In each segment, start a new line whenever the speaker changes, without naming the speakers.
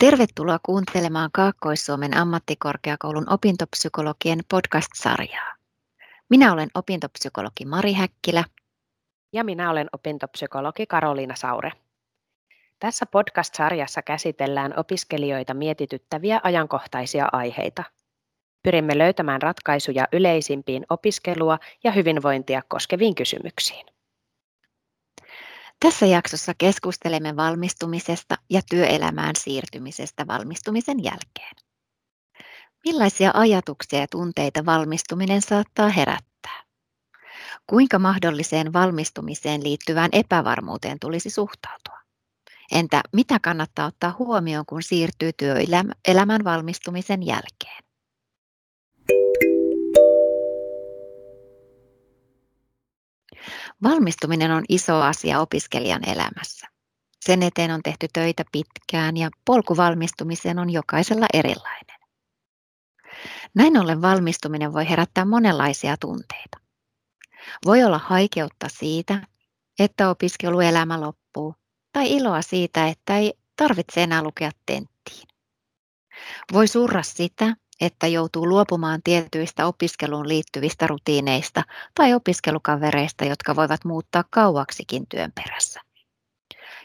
Tervetuloa kuuntelemaan Kaakkois-Suomen ammattikorkeakoulun opintopsykologien podcast-sarjaa. Minä olen opintopsykologi Mari Häkkilä.
Ja minä olen opintopsykologi Karoliina Saure. Tässä podcast-sarjassa käsitellään opiskelijoita mietityttäviä ajankohtaisia aiheita. Pyrimme löytämään ratkaisuja yleisimpiin opiskelua ja hyvinvointia koskeviin kysymyksiin.
Tässä jaksossa keskustelemme valmistumisesta ja työelämään siirtymisestä valmistumisen jälkeen. Millaisia ajatuksia ja tunteita valmistuminen saattaa herättää? Kuinka mahdolliseen valmistumiseen liittyvään epävarmuuteen tulisi suhtautua? Entä mitä kannattaa ottaa huomioon, kun siirtyy työelämän valmistumisen jälkeen? Valmistuminen on iso asia opiskelijan elämässä. Sen eteen on tehty töitä pitkään ja polku valmistumiseen on jokaisella erilainen. Näin ollen valmistuminen voi herättää monenlaisia tunteita. Voi olla haikeutta siitä, että opiskeluelämä loppuu, tai iloa siitä, että ei tarvitse enää lukea tenttiin. Voi surra sitä, että joutuu luopumaan tietyistä opiskeluun liittyvistä rutiineista tai opiskelukavereista, jotka voivat muuttaa kauaksikin työn perässä.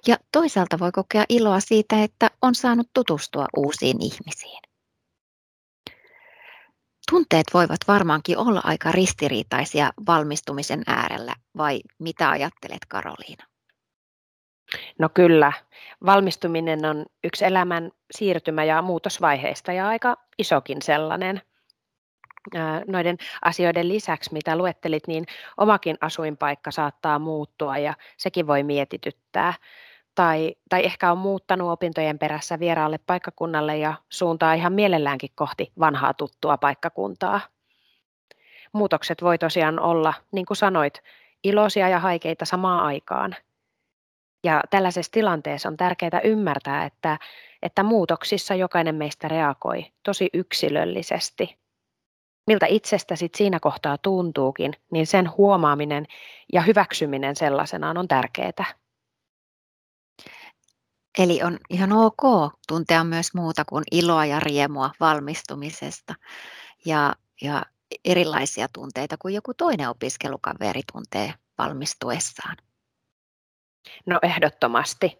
Ja toisaalta voi kokea iloa siitä, että on saanut tutustua uusiin ihmisiin. Tunteet voivat varmaankin olla aika ristiriitaisia valmistumisen äärellä, vai mitä ajattelet Karoliina?
No kyllä, valmistuminen on yksi elämän siirtymä- ja muutosvaiheista ja aika isokin sellainen. Noiden asioiden lisäksi, mitä luettelit, niin omakin asuinpaikka saattaa muuttua ja sekin voi mietityttää. Tai, tai ehkä on muuttanut opintojen perässä vieraalle paikkakunnalle ja suuntaa ihan mielelläänkin kohti vanhaa tuttua paikkakuntaa. Muutokset voi tosiaan olla, niin kuin sanoit, iloisia ja haikeita samaan aikaan – ja tällaisessa tilanteessa on tärkeää ymmärtää, että, että muutoksissa jokainen meistä reagoi tosi yksilöllisesti. Miltä itsestä sit siinä kohtaa tuntuukin, niin sen huomaaminen ja hyväksyminen sellaisenaan on tärkeää.
Eli on ihan ok tuntea myös muuta kuin iloa ja riemua valmistumisesta ja, ja erilaisia tunteita kuin joku toinen opiskelukaveri tuntee valmistuessaan.
No ehdottomasti.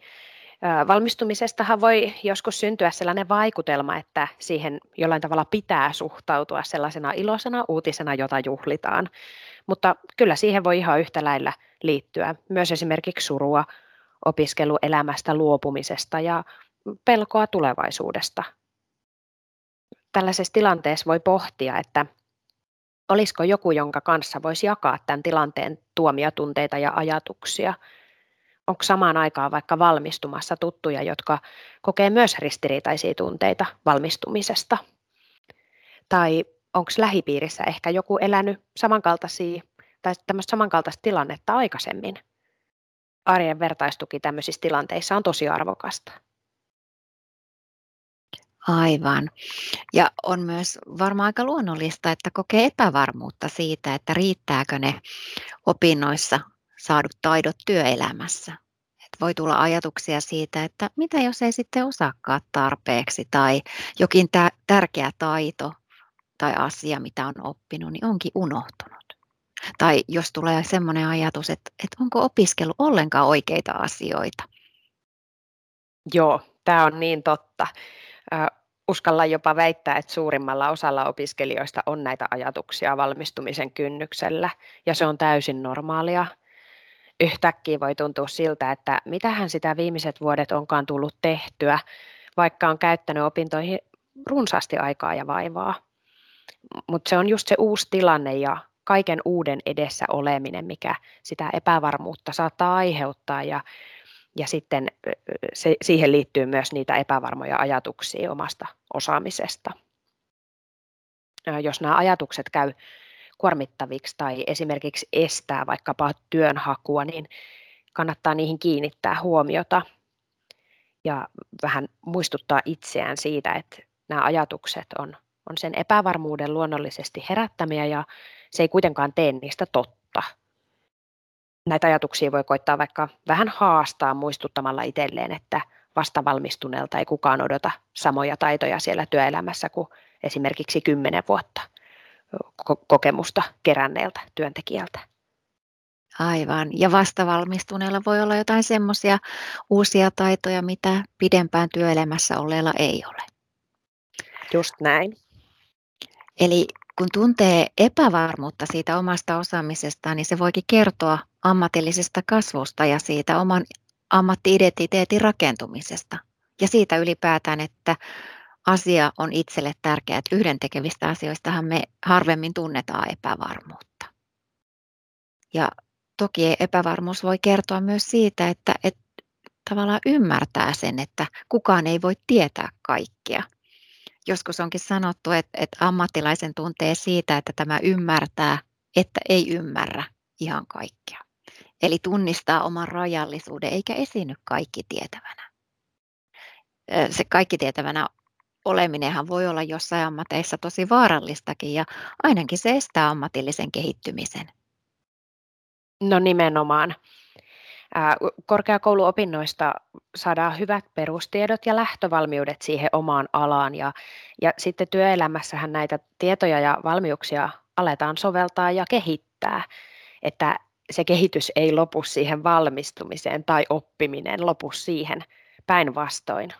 Valmistumisestahan voi joskus syntyä sellainen vaikutelma, että siihen jollain tavalla pitää suhtautua sellaisena iloisena uutisena, jota juhlitaan. Mutta kyllä siihen voi ihan yhtä lailla liittyä myös esimerkiksi surua opiskeluelämästä luopumisesta ja pelkoa tulevaisuudesta. Tällaisessa tilanteessa voi pohtia, että olisiko joku, jonka kanssa voisi jakaa tämän tilanteen tuomia tunteita ja ajatuksia – onko samaan aikaan vaikka valmistumassa tuttuja, jotka kokee myös ristiriitaisia tunteita valmistumisesta? Tai onko lähipiirissä ehkä joku elänyt samankaltaisia tai tämmöistä samankaltaista tilannetta aikaisemmin? Arjen vertaistuki tämmöisissä tilanteissa on tosi arvokasta.
Aivan. Ja on myös varmaan aika luonnollista, että kokee epävarmuutta siitä, että riittääkö ne opinnoissa saadut taidot työelämässä. Et voi tulla ajatuksia siitä, että mitä jos ei sitten osaakaan tarpeeksi tai jokin tä- tärkeä taito tai asia, mitä on oppinut, niin onkin unohtunut. Tai jos tulee sellainen ajatus, että, että onko opiskelu ollenkaan oikeita asioita.
Joo, tämä on niin totta. Uskalla jopa väittää, että suurimmalla osalla opiskelijoista on näitä ajatuksia valmistumisen kynnyksellä, ja se on täysin normaalia yhtäkkiä voi tuntua siltä, että mitähän sitä viimeiset vuodet onkaan tullut tehtyä, vaikka on käyttänyt opintoihin runsaasti aikaa ja vaivaa. Mutta se on just se uusi tilanne ja kaiken uuden edessä oleminen, mikä sitä epävarmuutta saattaa aiheuttaa ja, ja sitten se, siihen liittyy myös niitä epävarmoja ajatuksia omasta osaamisesta. Jos nämä ajatukset käy kuormittaviksi tai esimerkiksi estää vaikkapa työnhakua, niin kannattaa niihin kiinnittää huomiota ja vähän muistuttaa itseään siitä, että nämä ajatukset on, on sen epävarmuuden luonnollisesti herättämiä ja se ei kuitenkaan tee niistä totta. Näitä ajatuksia voi koittaa vaikka vähän haastaa muistuttamalla itselleen, että vastavalmistuneelta ei kukaan odota samoja taitoja siellä työelämässä kuin esimerkiksi kymmenen vuotta kokemusta keränneeltä työntekijältä.
Aivan. Ja vastavalmistuneella voi olla jotain semmoisia uusia taitoja, mitä pidempään työelämässä olleella ei ole.
Just näin.
Eli kun tuntee epävarmuutta siitä omasta osaamisestaan, niin se voikin kertoa ammatillisesta kasvusta ja siitä oman ammattiidentiteetin rakentumisesta. Ja siitä ylipäätään, että asia on itselle tärkeä, että yhdentekevistä asioistahan me harvemmin tunnetaan epävarmuutta. Ja toki epävarmuus voi kertoa myös siitä, että, että tavallaan ymmärtää sen, että kukaan ei voi tietää kaikkea. Joskus onkin sanottu, että, että ammattilaisen tuntee siitä, että tämä ymmärtää, että ei ymmärrä ihan kaikkea. Eli tunnistaa oman rajallisuuden eikä esiinny kaikki tietävänä. Se kaikki tietävänä oleminenhan voi olla jossain ammateissa tosi vaarallistakin ja ainakin se estää ammatillisen kehittymisen.
No nimenomaan. Korkeakouluopinnoista saadaan hyvät perustiedot ja lähtövalmiudet siihen omaan alaan ja, ja sitten työelämässähän näitä tietoja ja valmiuksia aletaan soveltaa ja kehittää, että se kehitys ei lopu siihen valmistumiseen tai oppiminen lopu siihen päinvastoin.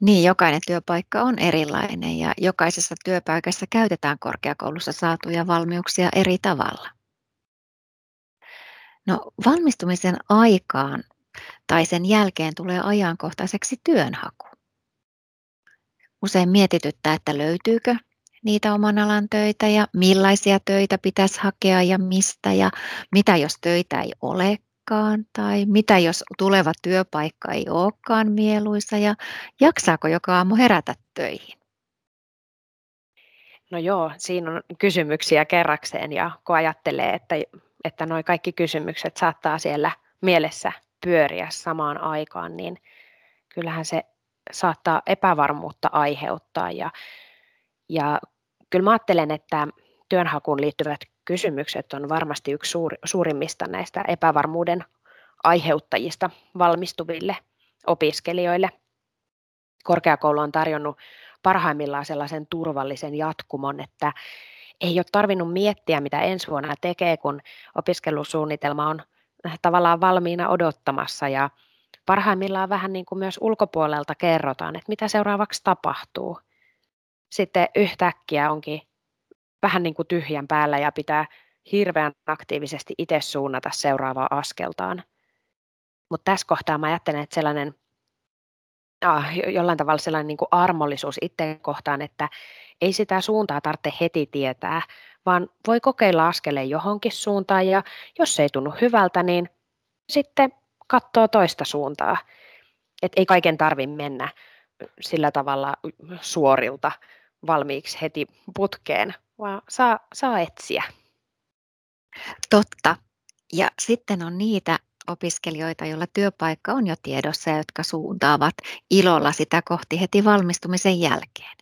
Niin, jokainen työpaikka on erilainen ja jokaisessa työpaikassa käytetään korkeakoulussa saatuja valmiuksia eri tavalla. No, valmistumisen aikaan tai sen jälkeen tulee ajankohtaiseksi työnhaku. Usein mietityttää, että löytyykö niitä oman alan töitä ja millaisia töitä pitäisi hakea ja mistä ja mitä jos töitä ei olekaan tai mitä jos tuleva työpaikka ei olekaan mieluisa ja jaksaako joka aamu herätä töihin.
No joo, siinä on kysymyksiä kerrakseen ja kun ajattelee, että, että nuo kaikki kysymykset saattaa siellä mielessä pyöriä samaan aikaan, niin kyllähän se saattaa epävarmuutta aiheuttaa ja ja kyllä mä ajattelen, että työnhakuun liittyvät kysymykset on varmasti yksi suur, suurimmista näistä epävarmuuden aiheuttajista valmistuville opiskelijoille. Korkeakoulu on tarjonnut parhaimmillaan sellaisen turvallisen jatkumon, että ei ole tarvinnut miettiä, mitä ensi vuonna tekee, kun opiskelusuunnitelma on tavallaan valmiina odottamassa ja parhaimmillaan vähän niin kuin myös ulkopuolelta kerrotaan, että mitä seuraavaksi tapahtuu sitten yhtäkkiä onkin vähän niin kuin tyhjän päällä ja pitää hirveän aktiivisesti itse suunnata seuraavaa askeltaan. Mutta tässä kohtaa mä ajattelen, että sellainen ah, jollain tavalla sellainen niin kuin armollisuus itse kohtaan, että ei sitä suuntaa tarvitse heti tietää, vaan voi kokeilla askeleen johonkin suuntaan ja jos ei tunnu hyvältä, niin sitten katsoo toista suuntaa. että ei kaiken tarvitse mennä sillä tavalla suorilta valmiiksi heti putkeen, vaan saa, saa etsiä.
Totta. Ja sitten on niitä opiskelijoita, joilla työpaikka on jo tiedossa ja jotka suuntaavat ilolla sitä kohti heti valmistumisen jälkeen.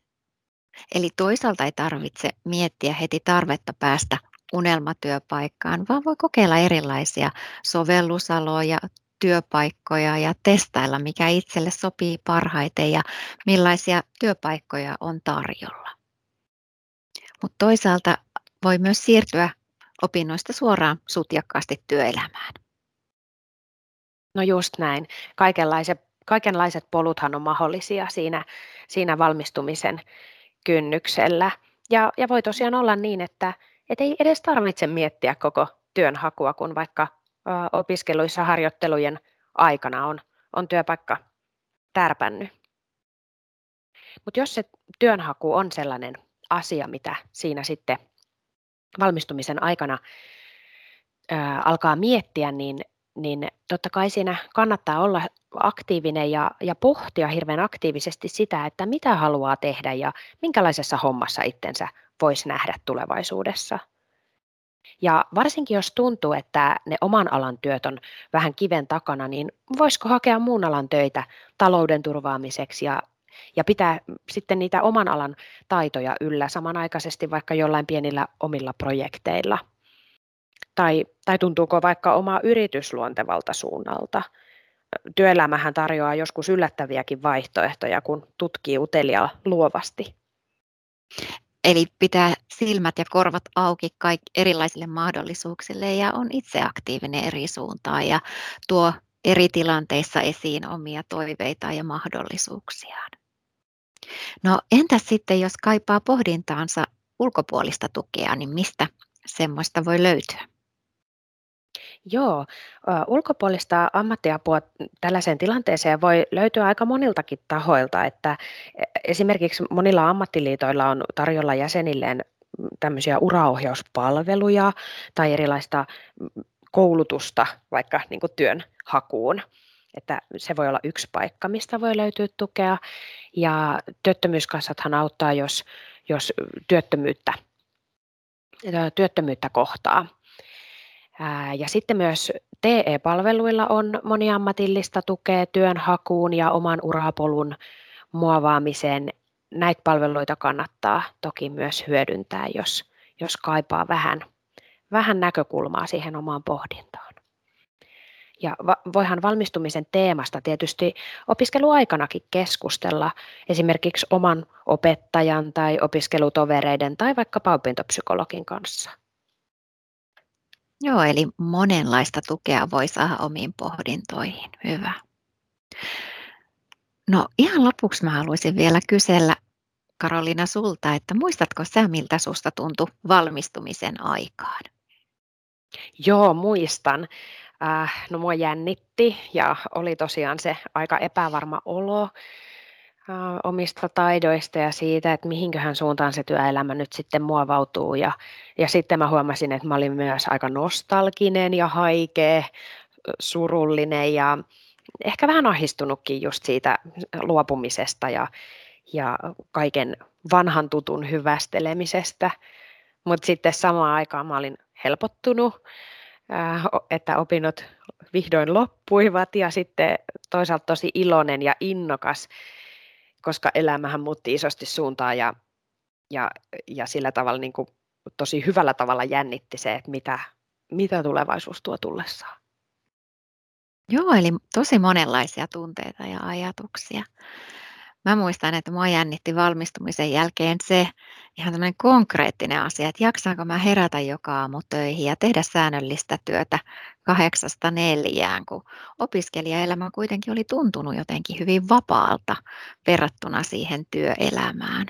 Eli toisaalta ei tarvitse miettiä heti tarvetta päästä unelmatyöpaikkaan, vaan voi kokeilla erilaisia sovellusaloja, työpaikkoja ja testailla, mikä itselle sopii parhaiten ja millaisia työpaikkoja on tarjolla. Mutta toisaalta voi myös siirtyä opinnoista suoraan sutjakkaasti työelämään.
No just näin. Kaikenlaiset, kaikenlaiset poluthan on mahdollisia siinä, siinä valmistumisen kynnyksellä. Ja, ja voi tosiaan olla niin, että et ei edes tarvitse miettiä koko työnhakua, kun vaikka opiskeluissa harjoittelujen aikana on, on työpaikka tärpännyt. Mutta jos se työnhaku on sellainen asia, mitä siinä sitten valmistumisen aikana ää, alkaa miettiä, niin, niin totta kai siinä kannattaa olla aktiivinen ja, ja pohtia hirveän aktiivisesti sitä, että mitä haluaa tehdä ja minkälaisessa hommassa itsensä voisi nähdä tulevaisuudessa. Ja varsinkin jos tuntuu, että ne oman alan työt on vähän kiven takana, niin voisiko hakea muun alan töitä talouden turvaamiseksi ja, ja pitää sitten niitä oman alan taitoja yllä samanaikaisesti vaikka jollain pienillä omilla projekteilla. Tai, tai tuntuuko vaikka oma yritys luontevalta suunnalta. työelämähän tarjoaa joskus yllättäviäkin vaihtoehtoja, kun tutkii utelia luovasti.
Eli pitää silmät ja korvat auki kaikki erilaisille mahdollisuuksille ja on itse aktiivinen eri suuntaan ja tuo eri tilanteissa esiin omia toiveitaan ja mahdollisuuksiaan. No entä sitten, jos kaipaa pohdintaansa ulkopuolista tukea, niin mistä semmoista voi löytyä?
Joo, ulkopuolista ammattiapua tällaiseen tilanteeseen voi löytyä aika moniltakin tahoilta, että e, esimerkiksi monilla ammattiliitoilla on tarjolla jäsenilleen tämmöisiä uraohjauspalveluja tai erilaista koulutusta vaikka niin työn hakuun. Että se voi olla yksi paikka, mistä voi löytyä tukea. Ja työttömyyskassathan auttaa, jos, jos työttömyyttä, työttömyyttä kohtaa. Ja sitten myös TE-palveluilla on moniammatillista tukea työnhakuun ja oman urapolun muovaamiseen. Näitä palveluita kannattaa toki myös hyödyntää, jos, jos kaipaa vähän, vähän näkökulmaa siihen omaan pohdintaan. Ja voihan valmistumisen teemasta tietysti opiskeluaikanakin keskustella esimerkiksi oman opettajan tai opiskelutovereiden tai vaikka opintopsykologin kanssa.
Joo, eli monenlaista tukea voi saada omiin pohdintoihin. Hyvä. No ihan lopuksi mä haluaisin vielä kysellä Karoliina sulta, että muistatko sä miltä susta tuntui valmistumisen aikaan?
Joo, muistan. Äh, no mua jännitti ja oli tosiaan se aika epävarma olo omista taidoista ja siitä, että mihinköhän suuntaan se työelämä nyt sitten muovautuu. Ja, ja sitten mä huomasin, että mä olin myös aika nostalginen ja haikea, surullinen ja ehkä vähän ahistunutkin just siitä luopumisesta ja, ja kaiken vanhan tutun hyvästelemisestä. Mutta sitten samaan aikaan mä olin helpottunut, että opinnot vihdoin loppuivat ja sitten toisaalta tosi iloinen ja innokas koska elämähän muutti isosti suuntaa ja, ja, ja sillä tavalla niin kuin tosi hyvällä tavalla jännitti se, että mitä, mitä tulevaisuus tuo tullessaan.
Joo, eli tosi monenlaisia tunteita ja ajatuksia. Mä muistan, että mua jännitti valmistumisen jälkeen se ihan tämmöinen konkreettinen asia, että jaksaanko mä herätä joka aamu töihin ja tehdä säännöllistä työtä kahdeksasta neljään, kun opiskelijaelämä kuitenkin oli tuntunut jotenkin hyvin vapaalta verrattuna siihen työelämään.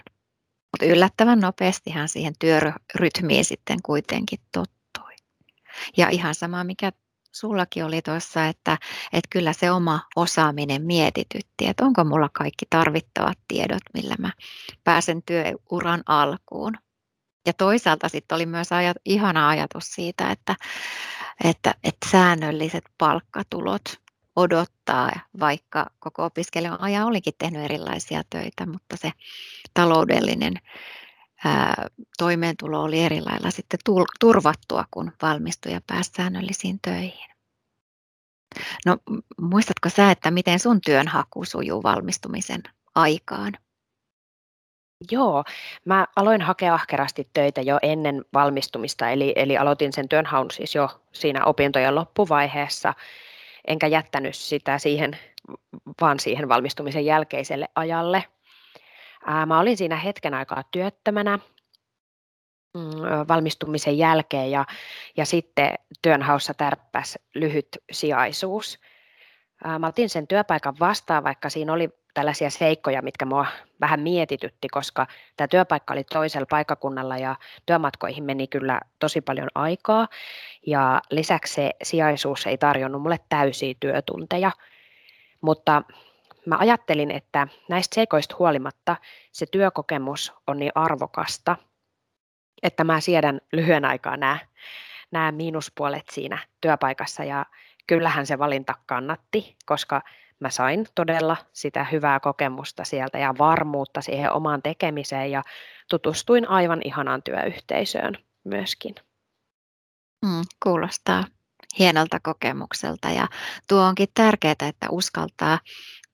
Mutta yllättävän nopeastihan siihen työrytmiin sitten kuitenkin tottui. Ja ihan sama, mikä sullakin oli tuossa, että, että kyllä se oma osaaminen mietitytti, että onko mulla kaikki tarvittavat tiedot, millä mä pääsen työuran alkuun. Ja toisaalta sitten oli myös ajat, ihana ajatus siitä, että, että, että säännölliset palkkatulot odottaa, vaikka koko opiskelijan ajan olikin tehnyt erilaisia töitä, mutta se taloudellinen ää, toimeentulo oli eri lailla sitten turvattua, kun valmistui ja pääsi säännöllisiin töihin. No muistatko sä, että miten sun työnhaku sujuu valmistumisen aikaan?
Joo, mä aloin hakea ahkerasti töitä jo ennen valmistumista, eli, eli aloitin sen työnhaun siis jo siinä opintojen loppuvaiheessa, enkä jättänyt sitä siihen, vaan siihen valmistumisen jälkeiselle ajalle. Ää, mä olin siinä hetken aikaa työttömänä mm, valmistumisen jälkeen ja, ja sitten työnhaussa tärppäs lyhyt sijaisuus. Ää, mä otin sen työpaikan vastaan, vaikka siinä oli tällaisia seikkoja, mitkä mua vähän mietitytti, koska tämä työpaikka oli toisella paikkakunnalla ja työmatkoihin meni kyllä tosi paljon aikaa. Ja lisäksi se sijaisuus ei tarjonnut mulle täysiä työtunteja, mutta mä ajattelin, että näistä seikoista huolimatta se työkokemus on niin arvokasta, että mä siedän lyhyen aikaa nämä, nämä miinuspuolet siinä työpaikassa ja kyllähän se valinta kannatti, koska mä sain todella sitä hyvää kokemusta sieltä ja varmuutta siihen omaan tekemiseen ja tutustuin aivan ihanaan työyhteisöön myöskin.
Mm, kuulostaa hienolta kokemukselta ja tuo onkin tärkeää, että uskaltaa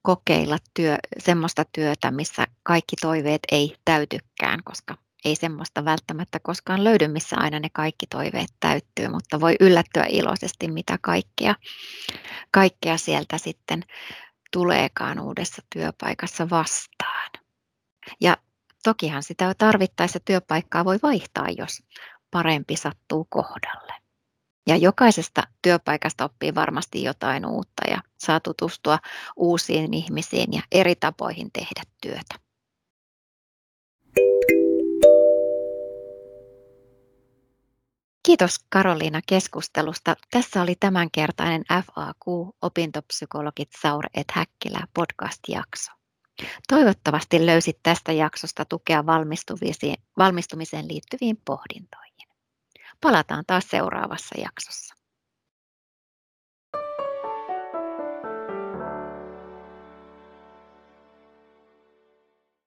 kokeilla työ, semmoista työtä, missä kaikki toiveet ei täytykään, koska ei semmoista välttämättä koskaan löydy, missä aina ne kaikki toiveet täyttyy, mutta voi yllättyä iloisesti, mitä kaikkea, kaikkea sieltä sitten tuleekaan uudessa työpaikassa vastaan. Ja tokihan sitä tarvittaessa työpaikkaa voi vaihtaa, jos parempi sattuu kohdalle. Ja jokaisesta työpaikasta oppii varmasti jotain uutta ja saa tutustua uusiin ihmisiin ja eri tapoihin tehdä työtä. Kiitos Karoliina keskustelusta. Tässä oli tämänkertainen FAQ Opintopsykologit Saur et Häkkilä podcast-jakso. Toivottavasti löysit tästä jaksosta tukea valmistumiseen liittyviin pohdintoihin. Palataan taas seuraavassa jaksossa.